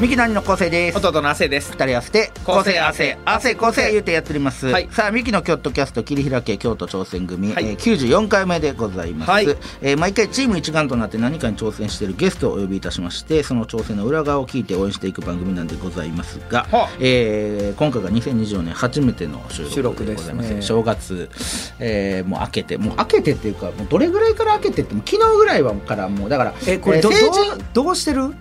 ミキの兄の構成です？弟の汗です。二人合わせて構成汗汗構成言うてやっております、はい。さあミキの京都キャスト切り開け京都挑戦組、はい。えー94回目でございます、はい。えー毎回チーム一丸となって何かに挑戦しているゲストをお呼びいたしましてその挑戦の裏側を聞いて応援していく番組なんでございますが、はあ。えー今回が2024年初めての収収録でございます。すね。正月、えーもう明けてもう明けてっていうかもうどれぐらいから明けてってもう昨日ぐらいはからもうだからえこれど,、ーどうどうしてる？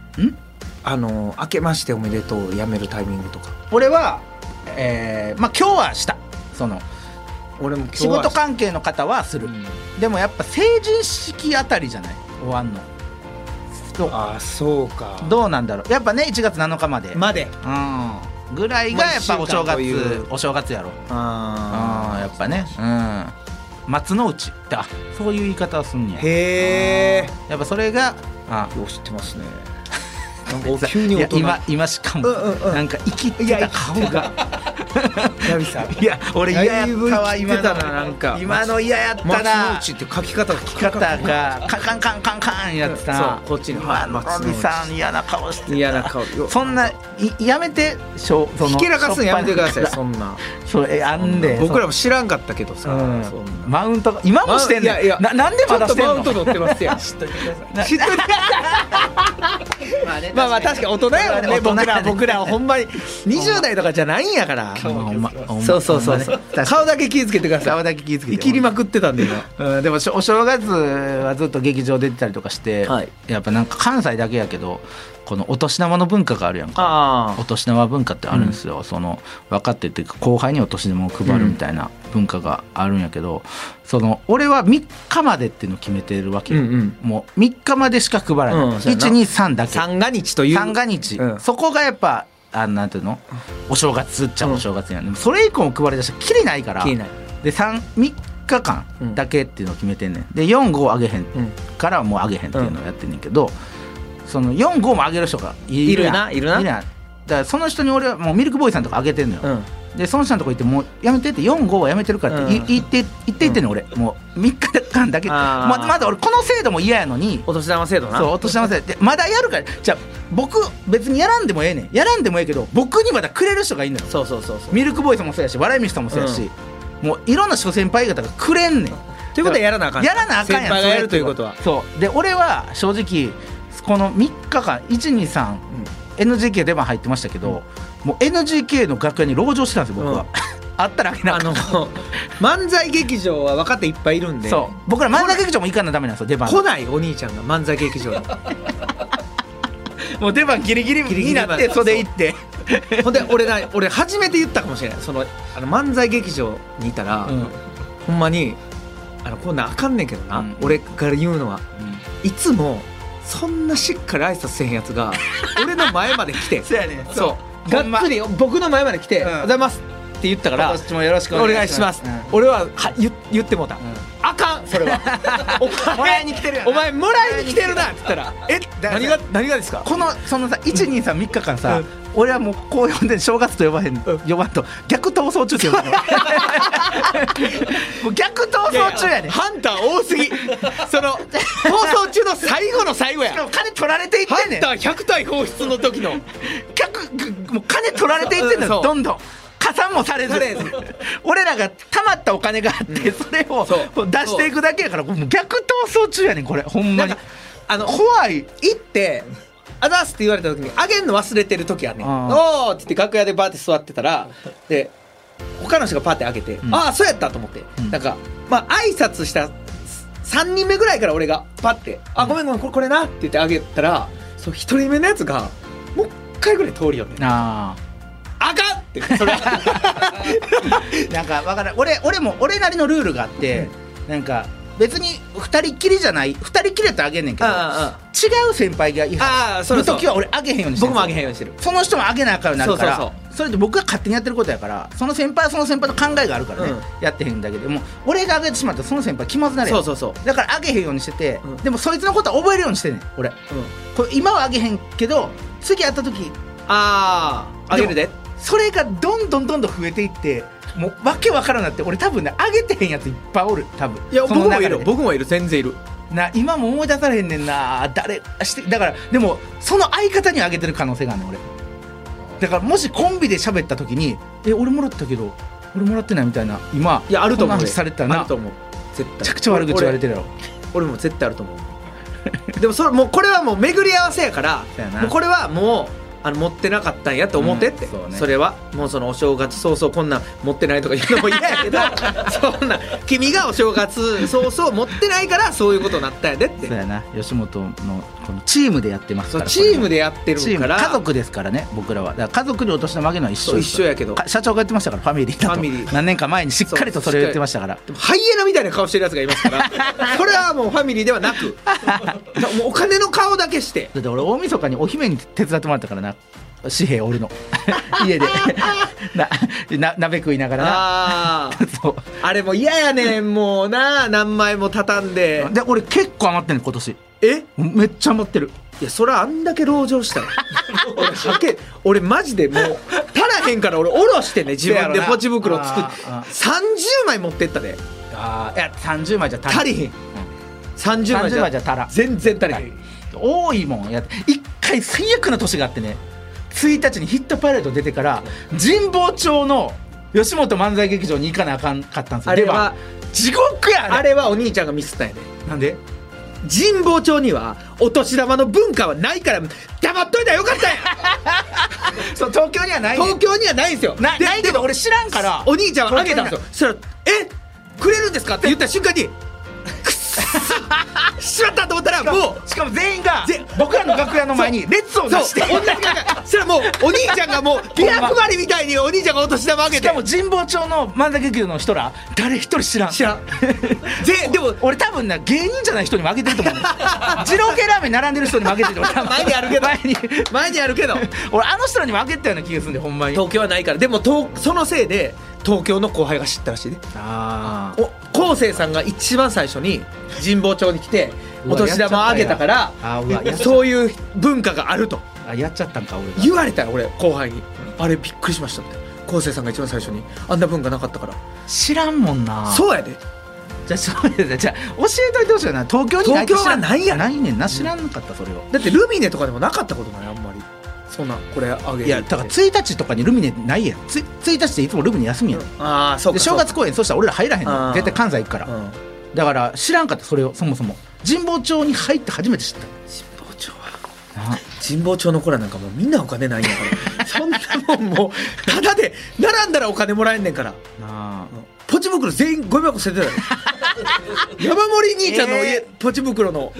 あの明けましておめでとうやめるタイミングとか。俺は、えーまあ今日はした。その俺も今日仕は事関係の方はする、うん。でもやっぱ成人式あたりじゃない？終わんの。どああそうか。どうなんだろう？やっぱね1月7日まで、まで。うん。ぐらいがやっぱお正月う。お正月やろあああやっぱね。うん。松の内ってあそういう言い方をすんねや。へえやっぱそれがあよう知ってますね急に今今しかも、うんうんうん。なんか生きてた顔がヤビさん。いや俺嫌やったわ今の。ななんか。今の嫌やった松なの内って書き方が。書き方がカンカンカンカンカンやってたこっちに。今の松の内。ロビさん嫌な顔してた。嫌な顔。よ。そんないやめてしょそのひけらかすのやめてくださいそんな。そうえあんで僕らも知らんかったけどさ、マウントが今もしてんねんいやいやななんでまだしてんの？ちょっとマウント取ってますやん 知っといてください。知っといて。まあねまあまあ確かに大人やね僕ら僕らはほんまに。20代とかじゃないんやからそうそうそう。そう顔だけ気ぃつけてください。顔だけ気ぃつけて生きりまくってたんで今うん、でもしお正月はずっと劇場出てたりとかして、はい。やっぱなんか関西だけやけどこのお年玉の文化があるやんか。あお年玉文化ってあるんですよ、その分かってって後輩にお年玉を配るみたいな文化があるんやけど、その俺は3日までっていうのを決めてるわけよ、うんうん。もう3日までしか配らない、うんそうやな。123だけ。三が日という。三が日、うん。そこがやっぱあなんていうの？お正月っちゃお正月やね、ん、それ以降も配り出したらきりないからで 3, 3日間だけっていうのを決めてんねん。で45あげへん。うん。からはもうあげへんっていうのをやってんねんけど、その45もあげる人がいるやん。いるないるな。だからその人に俺はもうミルクボーイさんとかあげてんのよ、うんでその人のとこ行ってもうやめてって45はやめてるからっていうん。言って言って言ってんの俺。もう3日間だけ。ままだ俺この制度も嫌やのに。お年玉制度な。そうお年玉制度。でまだやるから。じゃあ僕別にやらんでもええねん。やらんでもええけど僕にまだくれる人がいんのよ。そうそうそうそう。ミルクボーイさんもそうやし笑い飯さんもそうやし、もういろんな諸先輩方がくれんねん。ということはやらなあかん。やらなあかんやん。先輩がやるということは。そうで俺は正直この3日間123、NGK 出番入ってましたけど、もう NGK の楽屋に籠城してたんですよ僕は、うん。あったらあげなあの漫才劇場は若手いっぱいいるんで。そう。僕ら漫才劇場も行かなダメなんですよ出番。来ないお兄ちゃんが漫才劇場に。もう出番ギリギリになって袖行って。ほんで俺な俺初めて言ったかもしれない。そのあの漫才劇場にいたら、うん。ほんまにあのこんなんあかんねんけどな、うん。俺から言うのは。いつもそんなしっかり挨拶せんやつが俺の前まで来て。そうやねそうがっつり僕の前まで来て「うん。おはようございます」って言ったから今年もよろしくお願いします、うん。俺はは言言ってもうた、ん。あかんそれは。お前に来てるお前もらいに来てるなって言ったら「えだ何が何がですか?」このそのさ123日間さ、うん俺はもうこう呼んで正月と呼ばへん、呼ばんと。逆逃走中って呼ぶのもう逆逃走中やねハンター多すぎ。その放送中の最後の最後や。しかも金取られていってんねん。ハンター100体放出の時の。逆もう金取られていってんのよどんどん。加算もされず。俺らがたまったお金があって、それを出していくだけやからもう逆逃走中やねんこれ。ほんまに。あの怖い。行って「あざっす」って言われた時にあげんの忘れてる時あんねん。あ「おー」って言って楽屋でバーって座ってたらで他の人がパーってあげて、ん。ああそうやったと思って、ん。なんかまあ挨拶した3人目ぐらいから俺がパッて「あごめんごめんこれこれな」って言ってあげたらそう1人目のやつがもう一回ぐらい通りよってああかんって。それあ なんかわからん。俺俺も俺なりのルールがあって、なんか別に二人っきりじゃない二人っきりやったらあげんねんけど違あう先輩がいああそうそう。の時は俺あげへんようにして僕もあげへんんようにしてる。その人もあげなあかんようになるからそれで僕が勝手にやってることやからその先輩はその先輩の考えがあるからね、うん。やってへんだけで。もう俺があげてしまったらその先輩気まずなるやん。そうそうそう。だからあげへんようにしてて、うん。でもそいつのことは覚えるようにしてんねん俺。これ今はあげへんけど次会った時あああげるで。それがどんどんどんどん増えていってもうわけわからんなって俺多分ねあげてへんやついっぱいおる多分。いやそ僕もいる僕もいる全然いる。な今も思い出されへんねんな。誰してだからでもその相方にあげてる可能性があるねん俺。だからもしコンビで喋った時に「え俺もらったけど俺もらってない」みたいな今いやあると思う。されてたらな。あると思う。絶対。めちゃくちゃ悪口言われてるやろ。俺俺も絶対あると思う。でもそれもうこれはもう巡り合わせやから これはもうあの持ってなかったんやって思ってって、うんそうね。それはもうそのお正月早々こんなん持ってないとか言うのも嫌やけど そんな君がお正月早々持ってないからそういうことになったんやでって。そうやな。吉本のこのチームでやってますそうからチームでやってるから。家族ですからね僕らは。だから家族にお年玉あげるのは一緒一緒やけど。か社長が言ってましたからファミリーだと。ファミリー。何年か前にしっかりとそれを言ってましたから。ハイエナみたいな顔してるやつがいますから。それはもうファミリーではなく。もうお金の顔だけして。だって俺大晦日にお姫に手伝ってもらったからな紙幣おるの。家で。なな鍋食いながらな。ああ そう。あれも嫌やねん。もうな。何枚も畳んで。で俺結構余ってんねん今年。え？めっちゃ余ってる。いやそれあんだけ籠城したら。俺はけ俺マジでもう足らへんから俺おろしてね自分でポチ袋作って。あー。あ30枚持ってったで。あーいや30枚じゃ足りへん。30枚じ30ゃ枚じゃ足らん。全然足りへん多いもんや一回最悪な年があってね1日にヒットパレード出てから神保町の吉本漫才劇場に行かなあかんかったんですよ。あれは地獄やあれあれはお兄ちゃんがミスったんやで。なんで？神保町にはお年玉の文化はないから黙っといたらよかったんや。そう東京にはないね。ん東京にはないんですよ。ないけど俺知らんから。お兄ちゃんはあげたんですよ。そしたら「えくれるんですか?」って言った瞬間に「くっそしまった!」と思ったらもうしかも全員がぜ僕らの楽屋の前に列を出して。そしたらもうお兄ちゃんがもうビラ配りみたいにお兄ちゃんがお年玉あげしてかも神保町の漫才劇場の人ら誰一人知らん。知らん。ぜでも俺多分な芸人じゃない人にもあげてると思うね。二郎系ラーメン並んでる人にもあげてる 前にあるけど。前に。前にあるけど。俺あの人らにもあげたような気がするんでほんまに。東京はないから。でも東そのせいで東京の後輩が知ったらしいね。あお昴生さんが一番最初に神保町に来てお年玉をあげたからそういう文化があると。あやっちゃったんか俺が言われたよ俺後輩にあれびっくりしましたって。昴生さんが一番最初に。あんな文化なかったから。知らんもんな。そうやで。じゃあそうやで。じゃあ教えといてほしいよな。東京に東京はないやん。ないねんな。知らんかったそれを。だってルミネとかでもなかったことないあんま。りそんなこれあげるいやだから1日とかにルミネないやん。つ1日っていつもルミネ休みやん。ああそうかで正月公演そしたら俺ら入らへんの。絶対関西行くから。そうんだから知らんかったそれをそもそも。神保町に入って初めて知っ神保町は？神保町の子らなんかもうみんなお金ないんやからそんなもんもうただで並んだらお金もらえんねんから。なポチ袋全員ゴミ箱捨ててたよ。山盛り兄ちゃんの家、えー。ポチ袋の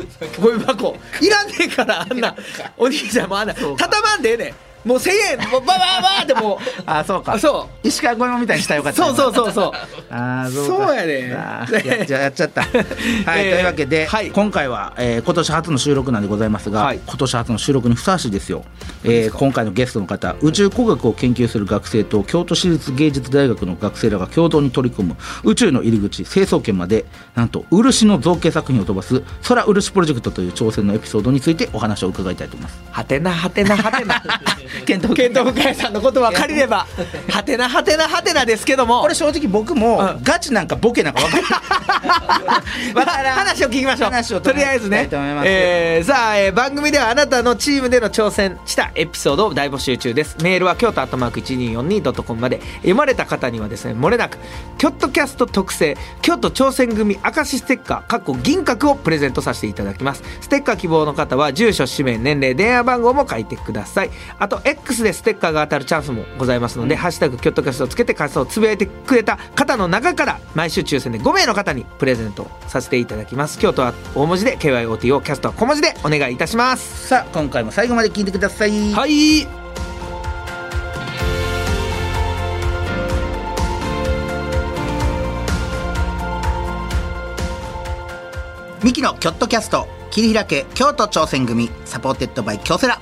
ゴミ箱。いらんねえからあんなお兄ちゃんもあんな畳まんでええねんもう1000円もうバババーってもうあそうか。あそう。石川五右衛門みたいにしたらよかったそうそうそうそう。あーそうか。そうやねあーやじゃあやっちゃった。はい、えーというわけで、はい。今回は、えー今年初の収録なんでございますが、はい。今年初の収録にふさわしいですよ、えー今回のゲストの方宇宙工学を研究する学生と京都市立芸術大学の学生らが共同に取り組む宇宙の入り口成層圏までなんと漆の造形作品を飛ばす空漆プロジェクトという挑戦のエピソードについてお話を伺いたいと思います。はてなはてなはてな ケント深谷さんの言葉を借りればはてなはてなはてなですけども。これ正直僕も、うん。ガチなんかボケなんか分からん わからん。話を聞きましょう。話をとりあえずね。えーさあ、えー番組ではあなたのチームでの挑戦したエピソードを大募集中です。メールは京都アットマーク 1242.com まで。読まれた方にはですね漏れなく京都キャスト特製京都挑戦組明石ステッカーかっこ銀閣をプレゼントさせていただきます。ステッカー希望の方は住所氏名年齢電話番号も書いてください。あと X でステッカーが当たるチャンスもございますので「ハッシュタグ京都キャスト」をつけて感想をつぶやいてくれた方の中から毎週抽選で5名の方にプレゼントさせていただきます。京都は大文字で KYOTO キャストは小文字でお願いいたします。さあ今回も最後まで聞いてください。はい。ミキのキョットキャスト切り開け京都挑戦組 supported by 京セラ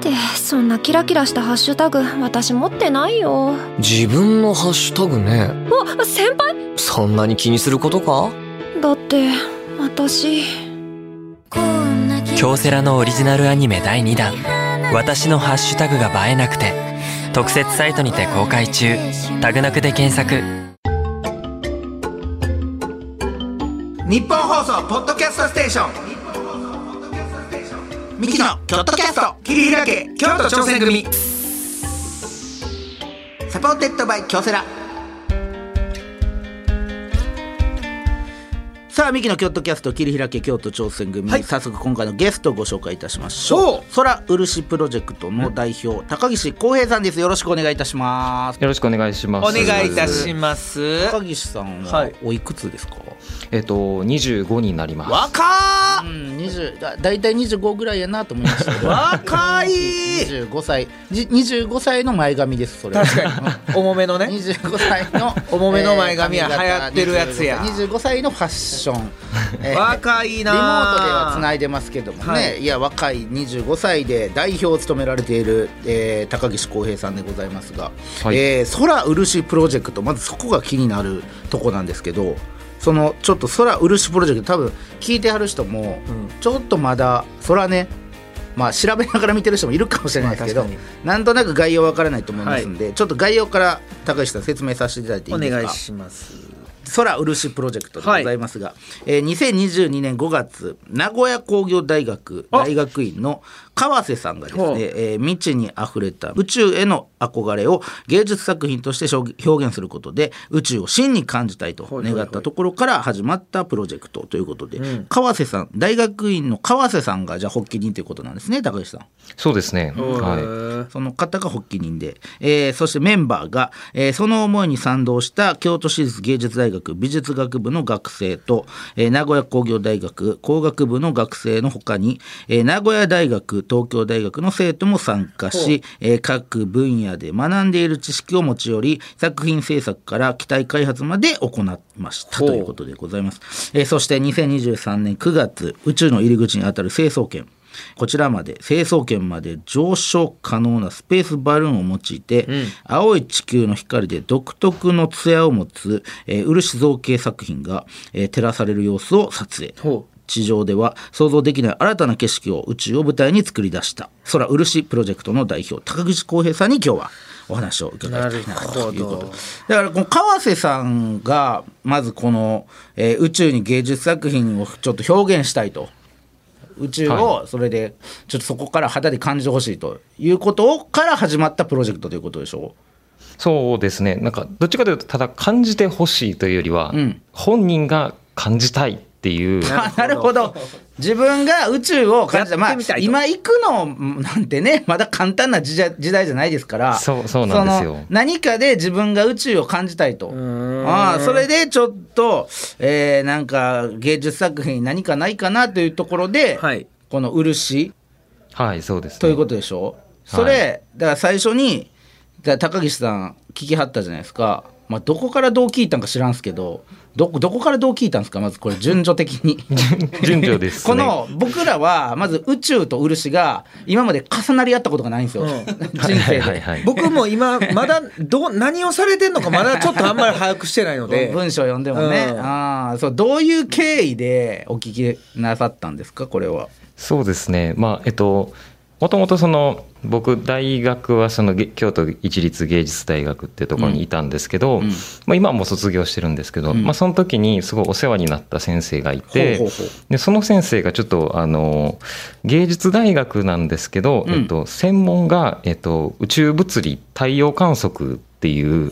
って、そんなキラキラしたハッシュタグ、私持ってないよ。自分のハッシュタグね。あ、先輩？そんなに気にすることか？だって、私。京セラのオリジナルアニメ第2弾「私のハッシュタグが映えなくて」特設サイトにて公開中。タグなくで検索。ニッポン放送 Pod cast Station ミキのキョットキャスト切り開け京都挑戦組。 supported by 京セラ。さあミキの京都キャスト切り開け京都挑戦組、はい。早速今回のゲストをご紹介いたしましょう。宙漆プロジェクトの代表、髙岸航平さんです。よろしくお願いいたします。よろしくお願いします。お願いいたします。高岸さんははい。おいくつですか、えっと25になります。若うん、20だ大体25ぐらいやなと思いました若い！25歳。じ25歳の前髪ですそれ。確かに。重めのね。25歳の重めの前髪はえー流行ってるやつや。25歳のファッション、えー若いなリモートではつないでますけどもね、はい。い、や若い25歳で代表を務められている、えー高岸浩平さんでございますが、はい。えー空漆プロジェクトまずそこが気になるとこなんですけどそのちょっと空漆プロジェクト多分聞いてはる人も、ちょっとまだ空ねまあ調べながら見てる人もいるかもしれないですけど、なんとなく概要わからないと思いますんで、ちょっと概要から高橋さん説明させていただいていいですか？お願いします空漆プロジェクトでございますが、えー2022年5月名古屋工業大学大学院の川瀬さんがですね、えー未知にあふれた宇宙への憧れを芸術作品として表表現することで宇宙を真に感じたいと願ったところから始まったプロジェクトということで、川瀬さん大学院の川瀬さんがじゃあ発起人ということなんですね高橋さん。そうですね。はその方が発起人で、えーそしてメンバーが、えーその思いに賛同した京都市立芸術大学美術学部の学生と、えー名古屋工業大学工学部の学生のほかに、えー名古屋大学東京大学の生徒も参加し、えー各分野で学んでいる知識を持ち寄り作品制作から機体開発まで行いました。ということでございます。えーそして2023年9月宇宙の入り口にあたる成層圏。こちらまで成層圏まで上昇可能なスペースバルーンを用いて、青い地球の光で独特の艶を持つ、えー漆造形作品が、えー照らされる様子を撮影。ほ地上では想像できない新たな景色を宇宙を舞台に作り出した。空漆プロジェクトの代表高口浩平さんに今日はお話を伺いたいなということだからこの川瀬さんがまずこの、えー宇宙に芸術作品をちょっと表現したいと。宇宙をそれでちょっとそこから肌で感じてほしいということから始まったプロジェクトということでしょい。そうですね。なんかどっちかというとただ感じてほしいというよりは、ん。本人が感じたいっていう。あ なるほど。自分が宇宙を感じた。まあやってみたいと。今行くのなんてねまだ簡単な時代時代じゃないですから。そうそうなんですよ。何かで自分が宇宙を感じたいと。ああそれでちょっと、えーなんか芸術作品に何かないかなというところで、はい。この漆。はい、そうです、ね。ということでしょ？それ、だから最初に高岸さん聞きはったじゃないですか、まあ、どこからどう聞いたんか知らんすけどどどこからどう聞いたんですか？まずこれ順序的に。順序ですね。この僕らはまず宇宙と漆が今まで重なり合ったことがないんですよ、人生で。はいはい。僕も今まだどう何をされてんのかまだちょっとあんまり把握してないので 文章読んでもね、うんああそうどういう経緯でお聞きなさったんですか？これは。そうですね。まあえっともともとその僕大学はそのげ京都一律芸術大学っていうところにいたんですけど、うんまあ、今はもう卒業してるんですけど、うん。まあ、その時にすごいお世話になった先生がいてほうほうほう。でその先生がちょっとあの芸術大学なんですけど、うん。えっと、専門が、えっと、宇宙物理太陽観測っていう。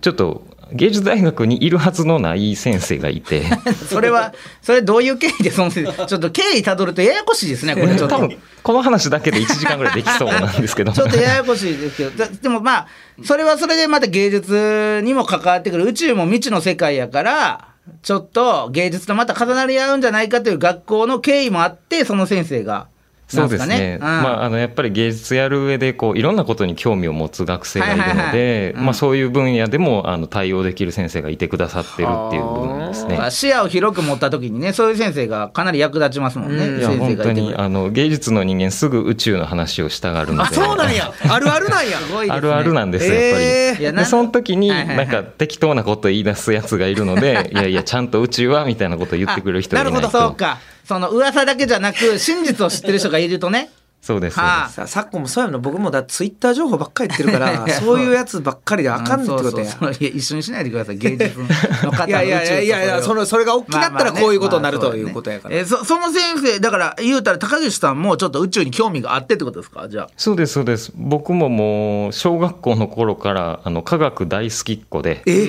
ちょっと芸術大学にいるはずのない先生がいて。それはそれどういう経緯でその先生ちょっと経緯たどるとややこしいですねこれちょっと。多分この話だけで1時間ぐらいできそうなんですけど。ちょっとややこしいですけどだでもまあそれはそれでまた芸術にも関わってくる宇宙も未知の世界やからちょっと芸術とまた重なり合うんじゃないかという学校の経緯もあってその先生がそうですね。なん。かまあ、あの、やっぱり芸術やる上で、こう、いろんなことに興味を持つ学生がいるので、うんまあ、そういう分野でも、あの、対応できる先生がいてくださってるっていう部分ですね。まあ。視野を広く持った時にねそういう先生がかなり役立ちますもんね、うん。いや、本当に、あの、芸術の人間すぐ宇宙の話をしたがるので。あそうなんや。あるあるなんや。ね。あるあるなんですよ、やっぱり。えー。でその時にないんか適当なこと言い出すやつがいるので、いやいや、ちゃんと宇宙はみたいなことを言ってくれる人がいないと。なるほどそうかその噂だけじゃなく 真実を知ってる人がいるとね。そうです。はあですさあ昨今もそうやの僕もだツイッター情報ばっかり言ってるから そう。いうやつばっかりであかんってことや。うんそうそうそう。いや一緒にしないでください。芸術の方の いやいやいやいやいやそのそれが大きなったらこういうことになるまあまあねということやから。えーそその先生だから言うたら高岸さんもちょっと宇宙に興味があってってことですか？じゃあ。そうです、そうです。僕ももう、小学校の頃から、あの、科学大好きっ子で。え？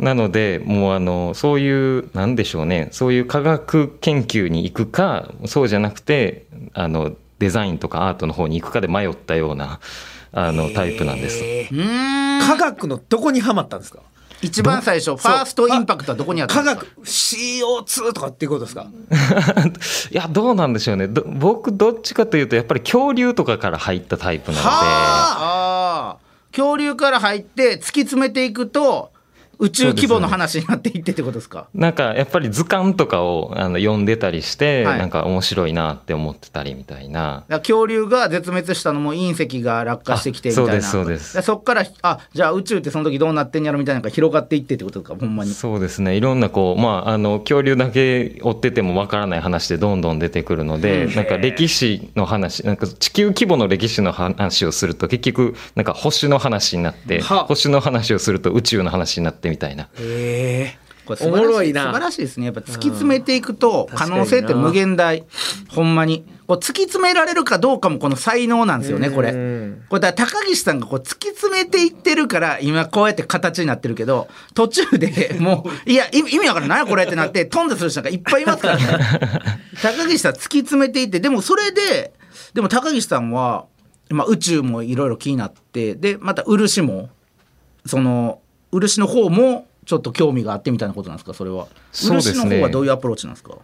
なので、もうあの、そういう、なんでしょうね、そういう科学研究に行くか、そうじゃなくて、あの、デザインとかアートの方に行くかで迷ったような、あの、タイプなんです。科学のどこにはまったんですか？一番最初ファーストインパクトはどこにあった科んですか？学 CO2 とかっていうことですか？いや、どうなんでしょうね。ど僕、どっちかというと、やっぱり恐竜とかから入ったタイプなので、恐竜から入って突き詰めていくと宇宙規模の話になっていってってことですか？なんかやっぱり図鑑とかをあの読んでたりして、はい。なんか面白いなって思ってたりみたいな。恐竜が絶滅したのも隕石が落下してきてみたいな。あそうですそうです。でそっからあじゃあ宇宙ってその時どうなってんやろみたいなのが広がっていってってことかほんまに。そうですね。いろんなこう、まあ、あの、恐竜だけ追っててもわからない話でどんどん出てくるので、なんか歴史の話、なんか地球規模の歴史の話をすると結局、なんか星の話になって、は。あ星の話をすると宇宙の話になってみたいな。えこれ素晴らしおもろいな。素晴らしいですね。やっぱ突き詰めていくとうん。可能性って無限大。ほんまに。こう突き詰められるかどうかもこの才能なんですよねこれうん。これ。だから高岸さんがこう突き詰めていってるから今こうやって形になってるけど途中で もういや意意味わからん何やこれってなって飛んでする人なんかいっぱいいますからね。高岸さん突き詰めていってでもそれででも高岸さんは、まあ、宇宙もいろいろ気になってでまた漆もその漆の方もちょっと興味があってみたいなことなんですか？それは。そうですね。漆の方はどういうアプローチなんですか？い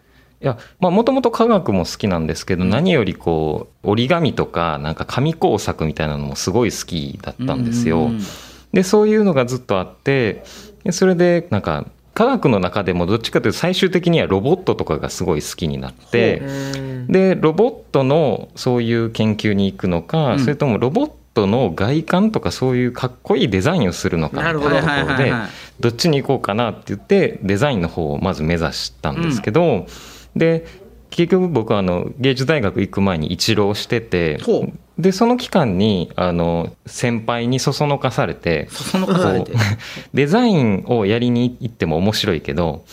や、まあ、もともと科学も好きなんですけど、何よりこう、折り紙とか、なんか紙工作みたいなのもすごい好きだったんですよ。うんで、そういうのがずっとあって、でそれで、なんか、科学の中でもどっちかというと最終的にはロボットとかがすごい好きになって、で、ロボットのそういう研究に行くのか、うん。それともロボットの外観とかそういうかっこいいデザインをするのかみたいなところでどっちに行こうかなって言ってデザインの方をまず目指したんですけど、で結局僕はあの芸術大学行く前に一浪しててでその期間にあの先輩にそそのかされてそのかされて。こう デザインをやりに行っても面白いけど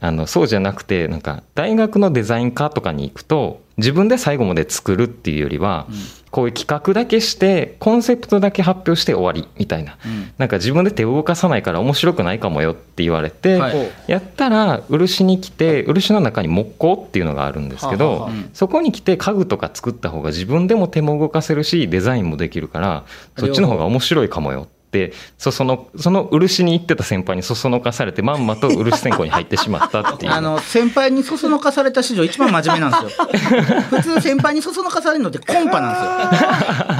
あのそうじゃなくてなんか大学のデザイン科とかに行くと自分で最後まで作るっていうよりは、こういう企画だけしてコンセプトだけ発表して終わりみたいな、うん。なんか自分で手を動かさないから面白くないかもよって言われて、はい。やったら漆に来て漆の中に木工っていうのがあるんですけど、そこに来て家具とか作った方が自分でも手も動かせるしデザインもできるからそっちの方が面白いかもよってそそのその漆に行ってた先輩にそそのかされてまんまと漆専攻に入ってしまったっていう。あの先輩にそそのかされた史上一番真面目なんですよ。普通先輩にそそのかされるのってコンパなんですよ。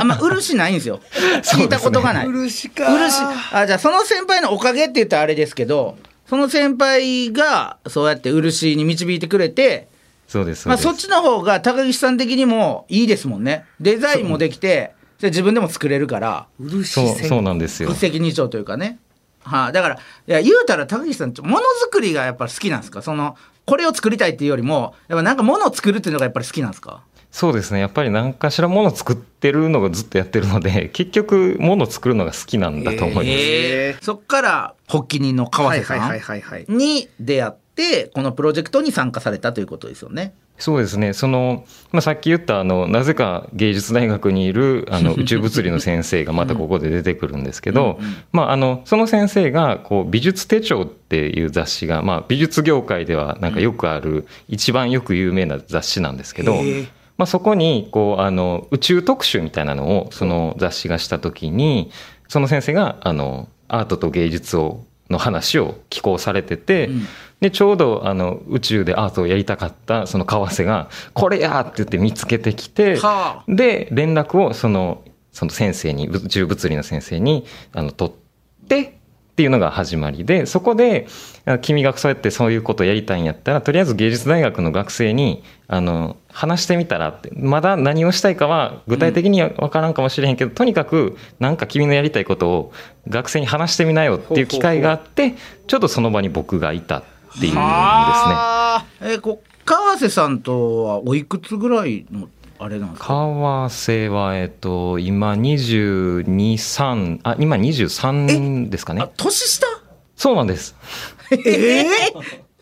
あんま漆ないんですよ。聞いたことがない、漆か。漆。あじゃあその先輩のおかげって言ったらあれですけどその先輩がそうやって漆に導いてくれてそうですまあ、そうです。そっちの方が高岸さん的にもいいですもんね。デザインもできてで自分でも作れるから漆そう専そうなんですよ。一石二鳥というかね。はあ、だからいや言うたら高岸さんものづくりがやっぱり好きなんですか？そのこれを作りたいっていうよりもやっぱなんかものを作るっていうのがやっぱり好きなんですか？そうですね。やっぱり何かしらもの作ってるのがずっとやってるので 結局もの作るのが好きなんだと思います、えそっから発起人の川瀬さはいはいはいんはいはい。に出会っってこのプロジェクトに参加されたということですよね。そうですねその、まあ、さっき言ったあのなぜか芸術大学にいるあの 宇宙物理の先生がまたここで出てくるんですけど、まあ、あのその先生がこう美術手帳っていう雑誌が、まあ、美術業界ではなんかよくある、一番よく有名な雑誌なんですけど。まあ、そこにこうあの宇宙特集みたいなのをその雑誌がした時にその先生があのアートと芸術をの話を寄稿されてて、でちょうどあの宇宙でアートをやりたかったその川瀬が「これや!」って言って見つけてきて、はあで連絡をそのその先生に宇宙物理の先生にあの取ってっていうのが始まりでそこであ君がそうやってそういうことをやりたいんやったらとりあえず芸術大学の学生にあの話してみたらってまだ何をしたいかは具体的には分からんかもしれへんけど、とにかくなんか君のやりたいことを学生に話してみなよっていう機会があってちょっとその場に僕がいたっていうんですね。あ。えーこ川瀬さんとはおいくつぐらいのあれなんですか？川瀬は、えっと、今22、3、あ、今23ですかあね。年下？そうなんです。えー、えー、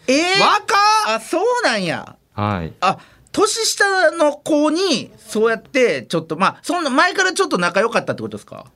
若あそうなんやはい。あ年下の子にそうやってちょっとまあそんな前からちょっと仲良かったってことですか？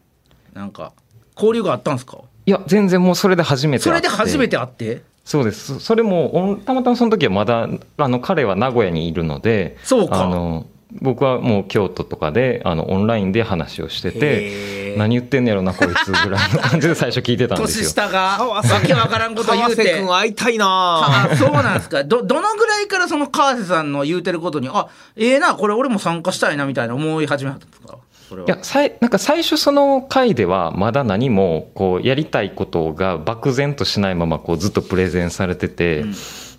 なんか交流があったんですか？いや、全然もうそれで初めてそれ会って。で初めて会って？そうです。それも、たまたまその時はまだ、あの、彼は名古屋にいるので、そうかあの、僕はもう京都とかで、あの、オンラインで話をしてへて、ー。何言ってんねやろな、こいつぐらいの感じで最初聞いてたんです年よ。下がわけわからんこと言川瀬うて君会いたいな。あ そうなんですか。どどのぐらいからその川瀬さんの言うてることにあええなこれ俺も参加したいなみたいな思い始めたんですか？それは。いやさいなんか最初その回ではまだ何もこうやりたいことが漠然としないままこうずっとプレゼンされてて、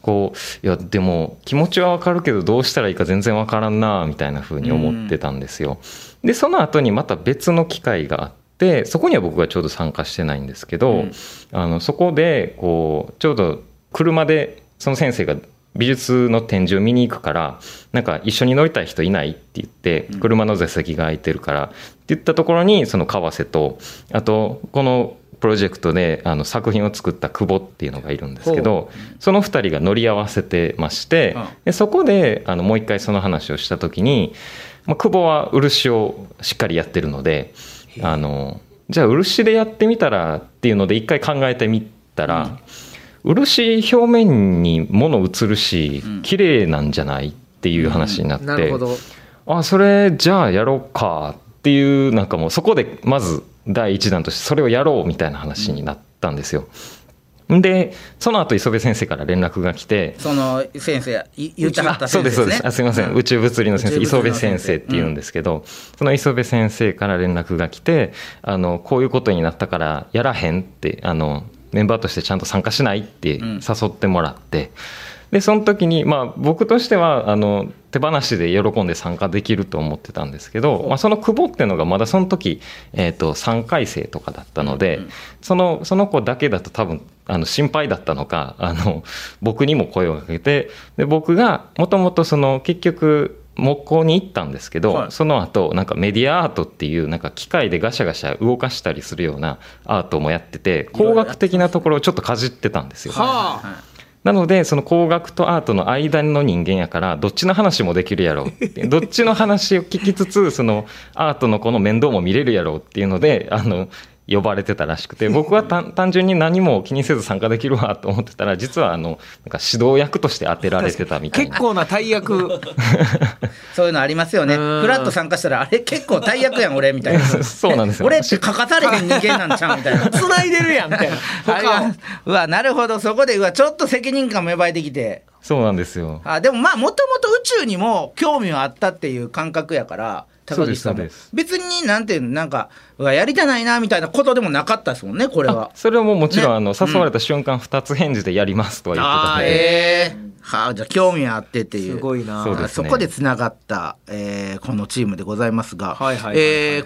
こういやでも気持ちはわかるけどどうしたらいいか全然わからんなみたいな風に思ってたんですよ。でその後にまた別の機会があってそこには僕がちょうど参加してないんですけど、あのそこでこうちょうど車でその先生が美術の展示を見に行くからなんか一緒に乗りたい人いないって言って車の座席が空いてるからって言ったところにその川瀬とあとこのプロジェクトであの作品を作った久保っていうのがいるんですけどその2人が乗り合わせてましてでそこであのもう一回その話をした時に、まあ、久保は漆をしっかりやってるのであのじゃあ漆でやってみたらっていうので一回考えてみたら、漆表面に物映るし綺麗なんじゃないっていう話になって、なるほど。あそれじゃあやろうかっていうなんかもうそこでまず第一弾としてそれをやろうみたいな話になったんですよ。でその後磯部先生から連絡が来てその先生い言ってはったあそうですそうです。あすいません、宇宙物理の先生磯部先生。先生って言うんですけど、その磯部先生から連絡が来てあのこういうことになったからやらへんってあのメンバーとしてちゃんと参加しないって誘ってもらって、でその時に、まあ、僕としてはあの手放しで喜んで参加できると思ってたんですけど、まあ、その久保っていうのがまだその時、えー、と3回生とかだったので、そのその子だけだと多分あの心配だったのかあの僕にも声をかけてで僕がもともとその結局木工に行ったんですけど、はい。その後なんかメディアアートっていうなんか機械でガシャガシャ動かしたりするようなアートもやってて工学的なところをちょっとかじってたんですよ。はあなのでその工学とアートの間の人間やからどっちの話もできるやろう。どっちの話を聞きつつそのアートの子の面倒も見れるやろうっていうのであの呼ばれてたらしくて僕は単単純に何も気にせず参加できるわと思ってたら実はあのなんか指導役として当てられてたみたいな。結構な大役。そういうのありますよね。うん。フラッと参加したらあれ結構大役やん俺みたいな。そうなんですよ。俺って書かされへん人間なんちゃうみたいな。繋いでるやんみたいな。うわなるほどそこでうわちょっと責任感も芽生えてきてそうなんですよ。あでもまあもともと宇宙にも興味はあったっていう感覚やから高岸さんも別になんていうのなんかうわやりたないなみたいなことでもなかったですもんねこれは。あそれはもうもちろん、ね。あの誘われた瞬間二つ返事でやりますとは言ってたので、ええはあじゃあ興味あってっていう。すごいな。そうですね。そこでつながった、えーこのチームでございますがこ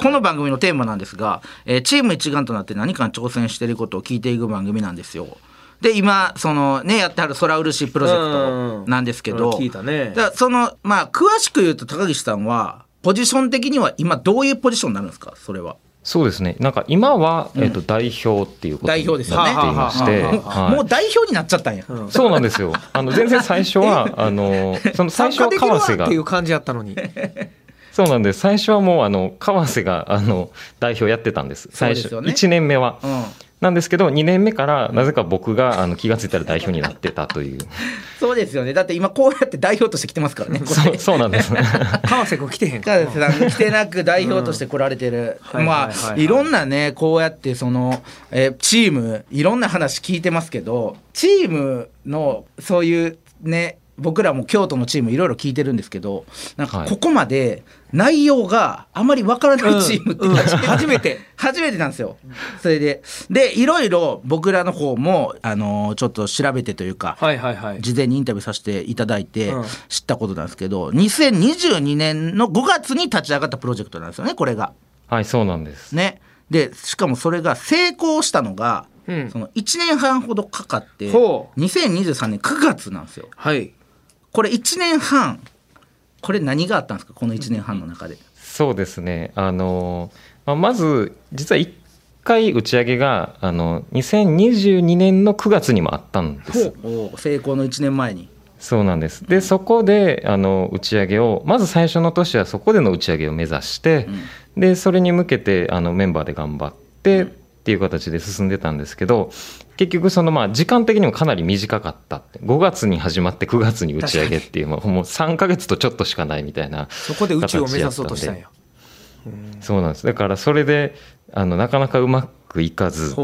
の番組のテーマなんですが、えーチーム一丸となって何かに挑戦していることを聞いていく番組なんですよ。で今そのねやってはる空漆プロジェクトなんですけど、うん聞いたね。だそのまあ詳しく言うと高岸さんはポジション的には今どういうポジションになるんですか？それは。そうですね。なんか今は、えっと代表っていうこと代に表ですよね。なっていまして、ははい。もう代表になっちゃったんや、そうなんですよ。あの全然最初はあのその最初は川瀬がっていう感じやったのに そうなんです。最初はもうあの川瀬があの代表やってたんです。最初。そうですよね。1年目は。うん。なんですけど2年目からなぜか僕があの気が付いたら代表になってたという。そうですよね。だって今こうやって代表として来てますからね。こそうれ。そうなんです。川瀬君来てへん。か川瀬さん来てなく代表として来られてる、まあいろんなねこうやってその、えーチームいろんな話聞いてますけどチームのそういうね僕らも京都のチームいろいろ聞いてるんですけどなんかはい。ここまで内容があまりわからないチームって初初めて初めてなんですよ。それででいろいろ僕らの方もあのーちょっと調べてというか、はいはいはい。事前にインタビューさせていただいてうん。知ったことなんですけど、2022年の5月に立ち上がったプロジェクトなんですよねこれが。はいそうなんです。ね、でしかもそれが成功したのが、うん。その1年半ほどかかってほ2023年9月なんですよ。はいこれ1年半これ何があったんですか？この1年半の中で。そうですね。あの、まあ、まず実は1回打ち上げがあの2022年の9月にもあったんです。お成功の1年前に。そうなんです。でそこであの打ち上げをまず最初の年はそこでの打ち上げを目指して、でそれに向けてあのメンバーで頑張って、っていう形で進んでたんですけど結局そのまあ時間的にもかなり短かったって。5月に始まって9月に打ち上げっていうもうもう3ヶ月とちょっとしかないみたいなそこで宇宙を目指そうとしたんや。そうなんです。だからそれであのなかなかうまくいかず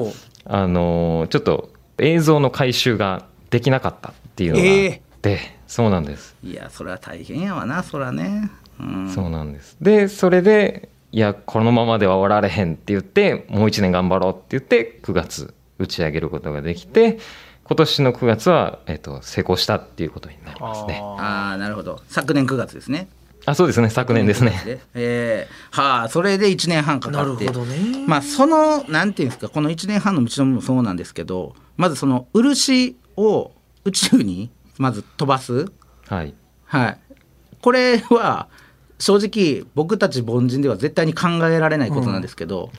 あのちょっと映像の回収ができなかったっていうのがあって、そうなんです、いやそれは大変やわなそらね。うん。そうなんです。でそれでいやこのままでは終わられへんって言ってもう1年頑張ろうって言って9月打ち上げることができて今年の9月は、えっと成功したっていうことになりますね。ああなるほど。昨年9月ですね。あそうですね。昨年ですね。えー。はあそれで1年半かかって。なるほどね。まあそのなんていうんですかこの1年半の道のりもそうなんですけどまずその漆を宇宙にまず飛ばす。はい。はい。これは正直僕たち凡人では絶対に考えられないことなんですけど、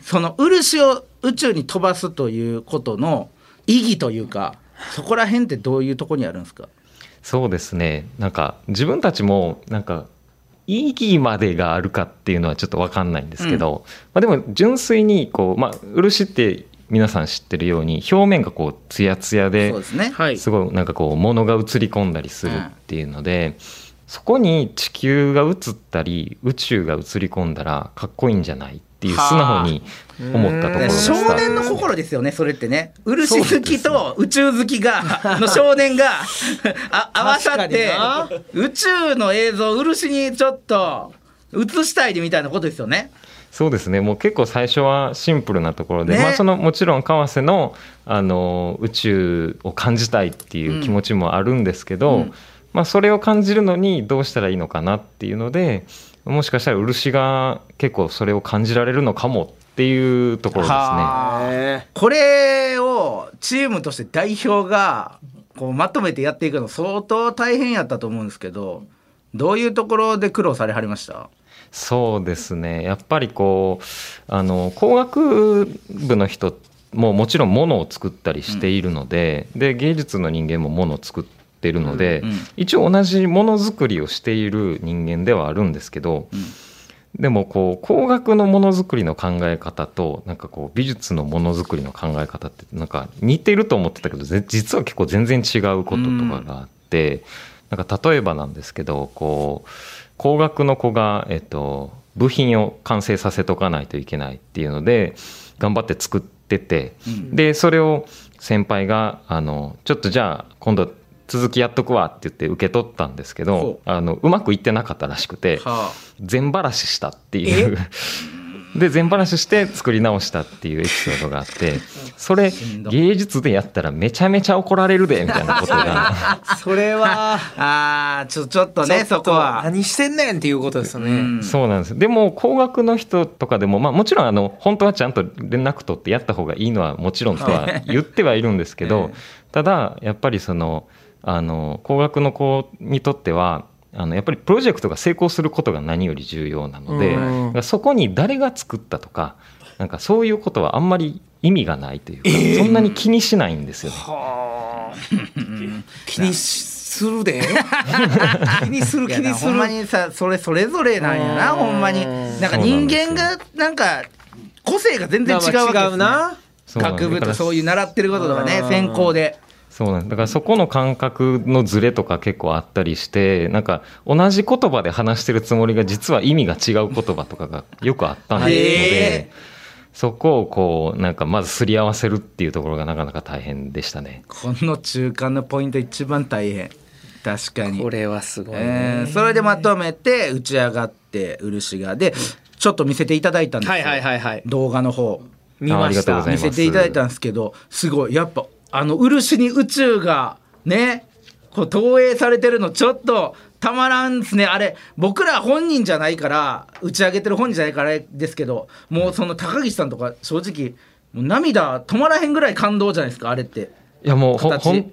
その漆を宇宙に飛ばすということの意義というかそこら辺ってどういうところにあるんですか？そうですね。なんか自分たちもなんか意義までがあるかっていうのはちょっと分かんないんですけど、まあ、でも純粋にこう、まあ、漆って皆さん知ってるように表面がこうツヤツヤでそうですね。はい。すごいなんかこう物が映り込んだりするっていうので、そこに地球が映ったり宇宙が映り込んだらかっこいいんじゃないっていう素直に思ったところでし少た。年の心ですよね。それってね。漆好きと宇宙好きがの少年が あ合わさって宇宙の映像を漆にちょっと映したいでみたいなことですよね。そうですね。もう結構最初はシンプルなところで、ね。まあ、そのもちろん川瀬のあの宇宙を感じたいっていう気持ちもあるんですけど、うんまあ、それを感じるのにどうしたらいいのかなっていうのでもしかしたら漆が結構それを感じられるのかもっていうところですね。これをチームとして代表がこうまとめてやっていくの相当大変やったと思うんですけどどういうところで苦労されはりました？そうですね。やっぱりこうあの工学部の人ももちろんものを作ったりしているので,、で芸術の人間もものを作っているので、うんうん。一応同じものづくりをしている人間ではあるんですけど、でもこう工学のものづくりの考え方となんかこう美術のものづくりの考え方ってなんか似てると思ってたけどぜ実は結構全然違うこととかがあって、なんか例えばなんですけどこう工学の子が、えっと、部品を完成させとかないといけないっていうので頑張って作ってて、でそれを先輩があの「ちょっとじゃあ今度続きやっとくわ」って言って受け取ったんですけどほあのうまくいってなかったらしくて。は全ばらししたっていう。で全ばらしして作り直したっていうエピソードがあってそれ芸術でやったらめちゃめちゃ怒られるでみたいなことが。それは あーちょちょっとねそこは。何してんねんっていうことですよね、うん。そうなんです。でも工学の人とかでも、まあ、もちろんあの本当はちゃんと連絡取ってやった方がいいのはもちろんとは言ってはいるんですけどただやっぱりそのあの工学の子にとってはあのやっぱりプロジェクトが成功することが何より重要なので、うん。そこに誰が作ったとかなんかそういうことはあんまり意味がないというか、そんなに気にしないんですよね。気にするで。気にする気にする。んまにさそれそれぞれなんやなうん。ほんまに。なんか人間がなんか個性が全然違うわけです、ね、学部とそういう習ってることとかねうん。専攻でそうなんですだからそこの感覚のズレとか結構あったりしてなんか同じ言葉で話してるつもりが実は意味が違う言葉とかがよくあったのへでそこをこうなんかまずすり合わせるっていうところがなかなか大変でしたね。この中間のポイント一番大変。確かに。これはすごいえねーそれでまとめて打ち上がって漆が。でちょっと見せていただいたんですよ、はいはいはいはい。動画の方。見ました。見せていただいたんですけどすごい。やっぱあの漆に宇宙がねこう投影されてるのちょっとたまらんですね。あれ僕ら本人じゃないから打ち上げてる本人じゃないからですけどもうその高岸さんとか正直もう涙止まらへんぐらい感動じゃないですかあれって。いやもう本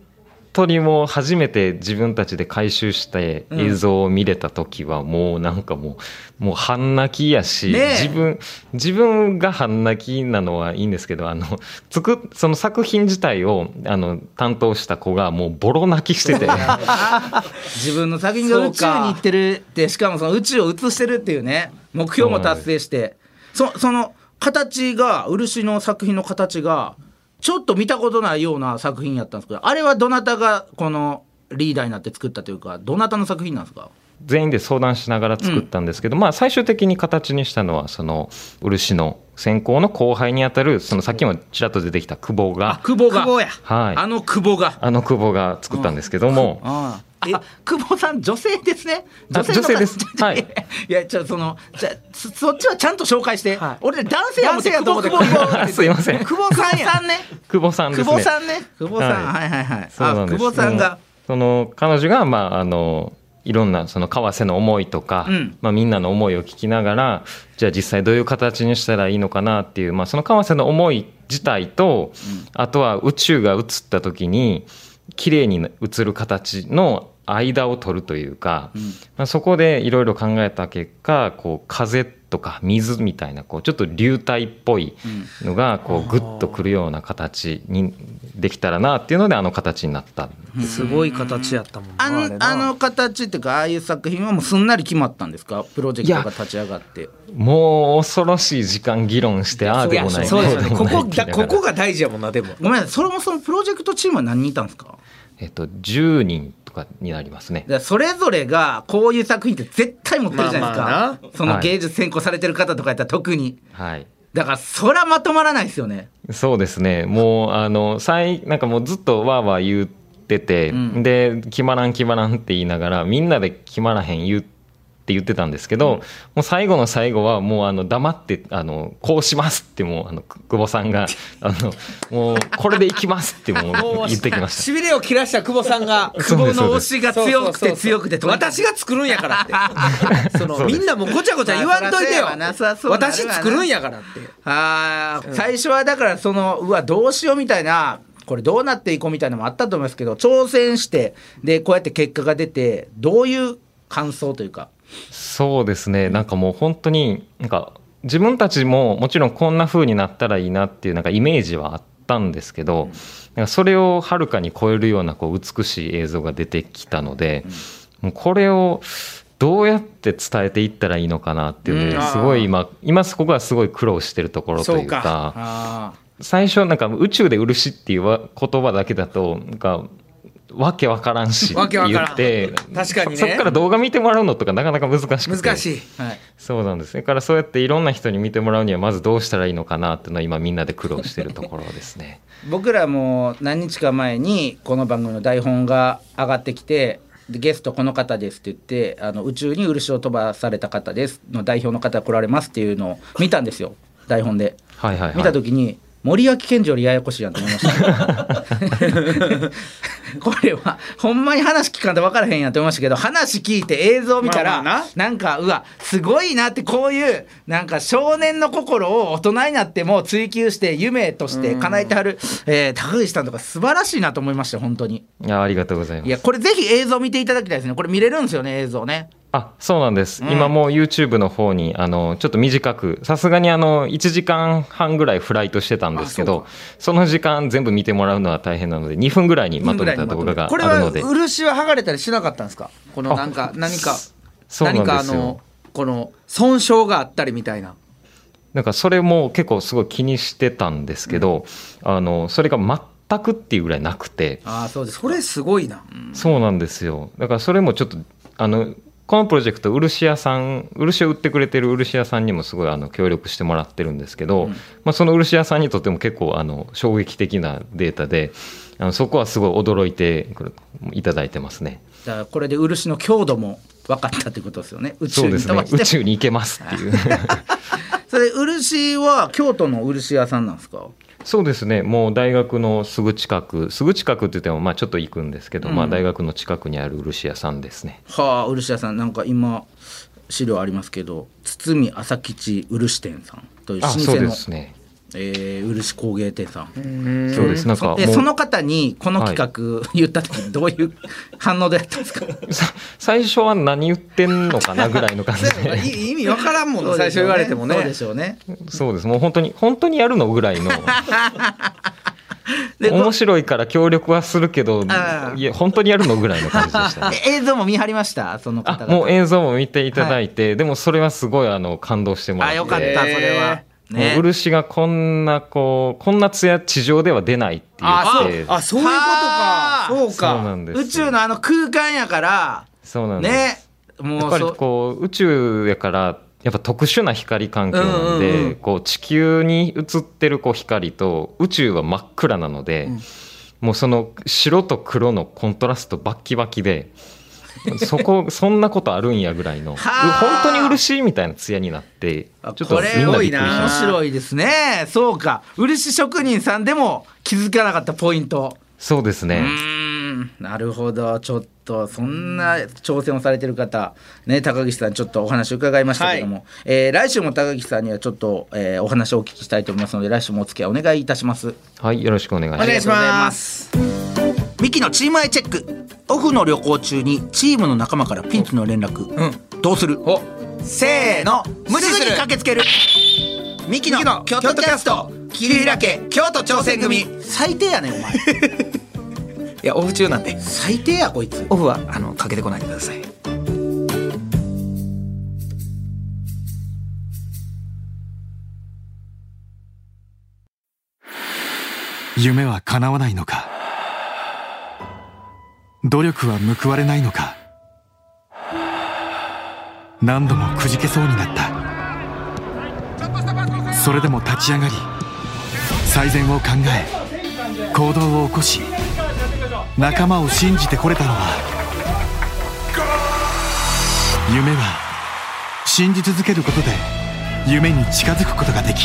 当にもう初めて自分たちで回収して映像を見れた時はもうなんかもうもう半泣きやし、自分自分が半泣きなのはいいんですけどあの作っその作品自体をあの担当した子がもうボロ泣きしてて。自分の作品が宇宙に行ってるってしかもその宇宙を映してるっていうね目標も達成して。そその形が漆の作品の形がちょっと見たことないような作品やったんですけどあれはどなたがこのリーダーになって作ったというかどなたの作品なんですか？全員で相談しながら作ったんですけど、まあ最終的に形にしたのはその漆の専攻の後輩にあたるそのさっきもちらっと出てきた久保が、久保が。はい、あの久保が。あの久保が作ったんですけども、あああ久保さん女性ですね。あの方。女性です。はい。いやちょそのじゃそそっちはちゃんと紹介して、はい。俺男性や思って男性やと思って久保久保 すいません。久保さんや。ね 久保さんね。久保さんね。久保さん、ははい、はいはい。あ久保さんが。その彼女がまああのいろんなその為替の思いとか、うん。まあ、みんなの思いを聞きながらじゃあ実際どういう形にしたらいいのかなっていう、まあ、その為替の思い自体と、あとは宇宙が映った時に綺麗に映る形の間を取るというか、まあ、そこでいろいろ考えた結果こう風とか水みたいなこうちょっと流体っぽいのがこうグッとくるような形にできたらなっていうのであの形になったす。ごい形やったもんなあのあの形っていうかああいう作品はもうすんなり決まったんですか？プロジェクトが立ち上がって。もう恐ろしい時間議論してああでもないそうですよねここここが大事やもんなでも。ごめんなさいそれもそのプロジェクトチームは何人いたんですか？えっと10人とかになりますね。それぞれがこういう作品って絶対持ってるじゃないですか、まあまあそのはい。芸術専攻されてる方とかやったら特に。はい。だからそりゃまとまらないですよね。そうですね。もうあの最なんかもうずっとわーわー言ってて、うん。で決まらん決まらんって言いながらみんなで決まらへん言うって言ってたんですけど、もう最後の最後はもうあの黙ってあのこうしますってもうあの久保さんが あのもうこれでいきますってもう言ってきました。しびれを切らした久保さんが久保の推しが強くて強くて私が作るんやからって。そのみんなもうごちゃごちゃ言わんといてよ。私作るんやからって。あー最初はだからそのうわどうしようみたいなこれどうなっていこうみたいなのもあったと思いますけど挑戦してでこうやって結果が出てどういう感想というかそうですね。なんかもう本当になんか自分たちももちろんこんな風になったらいいなっていうなんかイメージはあったんですけど、なんかそれをはるかに超えるようなこう美しい映像が出てきたので、もうこれをどうやって伝えていったらいいのかなっていううん。のですごい今今そこがすごい苦労してるところというか最初なんか宇宙で漆っていうわ言葉だけだとなんかわけわからんしわけわからん。言って。確かにね。そそっから動画見てもらうのとかなかなか難しくて。難しい。ーはい。そうなんですね。だからそうやっていろんな人に見てもらうにはまずどうしたらいいのかなっていうのは今みんなで苦労してるところですね。僕らも何日か前にこの番組の台本が上がってきてでゲストこの方ですって言ってあの宇宙に漆を飛ばされた方ですの代表の方来られますっていうのを見たんですよ。台本で。はいはいはい。見た時に森脇健児よりややこしいやんと思いました。これはほんまに話聞かんと分からへんやと思いましたけど話聞いて映像見たら、な。んかうわすごいなってこういうなんか少年の心を大人になっても追求して夢として叶えてはる、えー高岸さんとか素晴らしいなと思いましたよ本当に。いやありがとうございます。いやこれぜひ映像見ていただきたいですね。これ見れるんですよね映像ねあそうなんです、うん。今もう YouTube の方にあのちょっと短くさすがにあの1時間半ぐらいフライトしてたんですけどその時間全部見てもらうのは大変なので2分ぐらいにまとめた動画があこれはるので。漆は剥がれたりしなかったんですか？このなんか何か何かあのこの損傷があったりみたいな。なんかそれも結構すごい気にしてたんですけど、あのそれが全くっていうぐらいなくて。ああそうです。それすごいな。そうなんですよ。だからそれもちょっとあのこのプロジェクト漆屋さん漆を売ってくれてる漆屋さんにもすごいあの協力してもらってるんですけど、まあ、その漆屋さんにとっても結構あの衝撃的なデータであのそこはすごい驚いていただいてますね。だからこれで漆の強度も分かったってことですよね。宇宙に飛ばして。宇宙に行けますっていう。それ漆は京都の漆屋さんなんですか？そうですね。もう大学のすぐ近くすぐ近くって言ってもまあちょっと行くんですけど、まあ、大学の近くにある漆屋さんですね。はあ漆屋さん。なんか今資料ありますけど堤朝吉漆店さんという老あそうで舗の、すねえー漆工芸店さん。そうです。なんかその方にこの企画言った時どういう反応でやったんですか？さ最初は何言ってんのかなぐらいの感じで。い意味わからんもんね。最初言われてもね。そうでしょうね。そうです。もう本当に本当にやるのぐらいの。で面白いから協力はするけどいや本当にやるのぐらいの感じでした、ね、え映像も見張りました？その方もう映像も見ていただいて、でもそれはすごいあの感動してもらって。あよかったそれはね。もう漆がこんなこうこんな艶地上では出ないって言あってそうあそういうことか。はあ。そうか。んです宇宙のあの空間やから。そうなんです、ね。もやっぱりこう宇宙やからやっぱ特殊な光環境なんで、うんうんうん。こう地球に映ってるこう光と宇宙は真っ暗なので、もうその白と黒のコントラストバッキバキでそこそんなことあるんやぐらいの本当に漆みたいな艶になってあちょっとこれみんなびっくりし面白いですね。そうか。漆職人さんでも気づかなかったポイント。そうですね、んなるほど。ちょっとそんな挑戦をされてる方ね高岸さんちょっとお話伺いましたけども、えー来週も高岸さんにはちょっと、えーお話をお聞きしたいと思いますので来週もお付き合いお願いいたします。はいよろしくお願いします。お願いします。ミキのチームアイチェック。オフの旅行中にチームの仲間からピンチの連絡、どうする？お。せーの。無視すぐにする駆けつける。ミキの京都キャスト。桐平家京都挑戦組。最低やねんお前 いやオフ中なんで。最低やこいつ。オフはあのかけてこないでください。夢は叶わないのか？努力は報われないのか？何度もくじけそうになった。それでも立ち上がり最善を考え行動を起こし仲間を信じてこれたのは夢は信じ続けることで夢に近づくことができ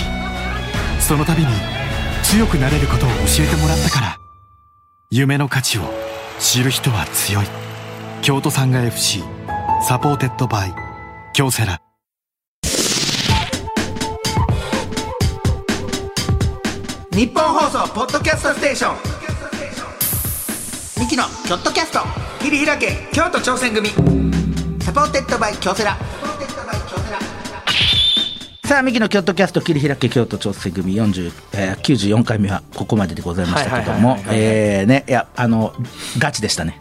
その度に強くなれることを教えてもらったから夢の価値を知る人は強い。京都サンガ FC supported by 京セラ。ニッポン放送 Podcast Station。ミキのキョットキャスト。切り開け京都挑戦組。 supported by 京セラ。さあミキの京都キャスト切り開け京都挑戦組。40、えー、94回目はここまででございましたけども。えーねいやあのガチでしたね。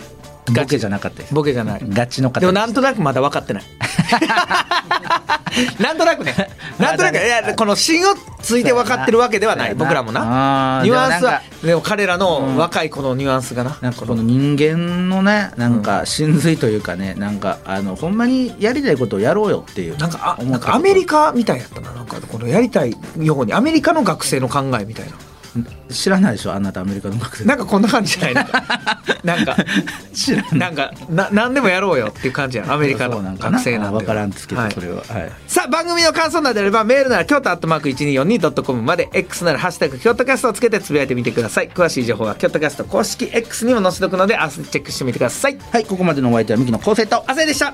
ボケじゃなかったです。ボケじゃない。ガチの方でもなんとなくまだ分かってない。なんとなくね。なんとなくいやこの芯をついて分かってるわけではない。僕らもな。ニュアンスはでも彼らの若い子のニュアンスがな。なんかこの人間のねなんか真髄というかねなんかあのほんまにやりたいことをやろうよっていうなんかあなんかアメリカみたいやったな。なんかこのやりたいようにアメリカの学生の考えみたいな知らないでしょあなたアメリカの学生。なんかこんな感じじゃない？なんかなんか知らなんかな何でもやろうよっていう感じやんアメリカの学生なんて。分からんですけど、はい。それは。はい。さあ番組の感想などであればメールなら京都アットマーク 1242.com まで X なら「ハッシュタグ京都キャスト」をつけてつぶやいてみてください。詳しい情報は京都キャスト公式 X にも載せておくので明日チェックしてみてください。はいここまでのお相手はミキの構成と亜生でした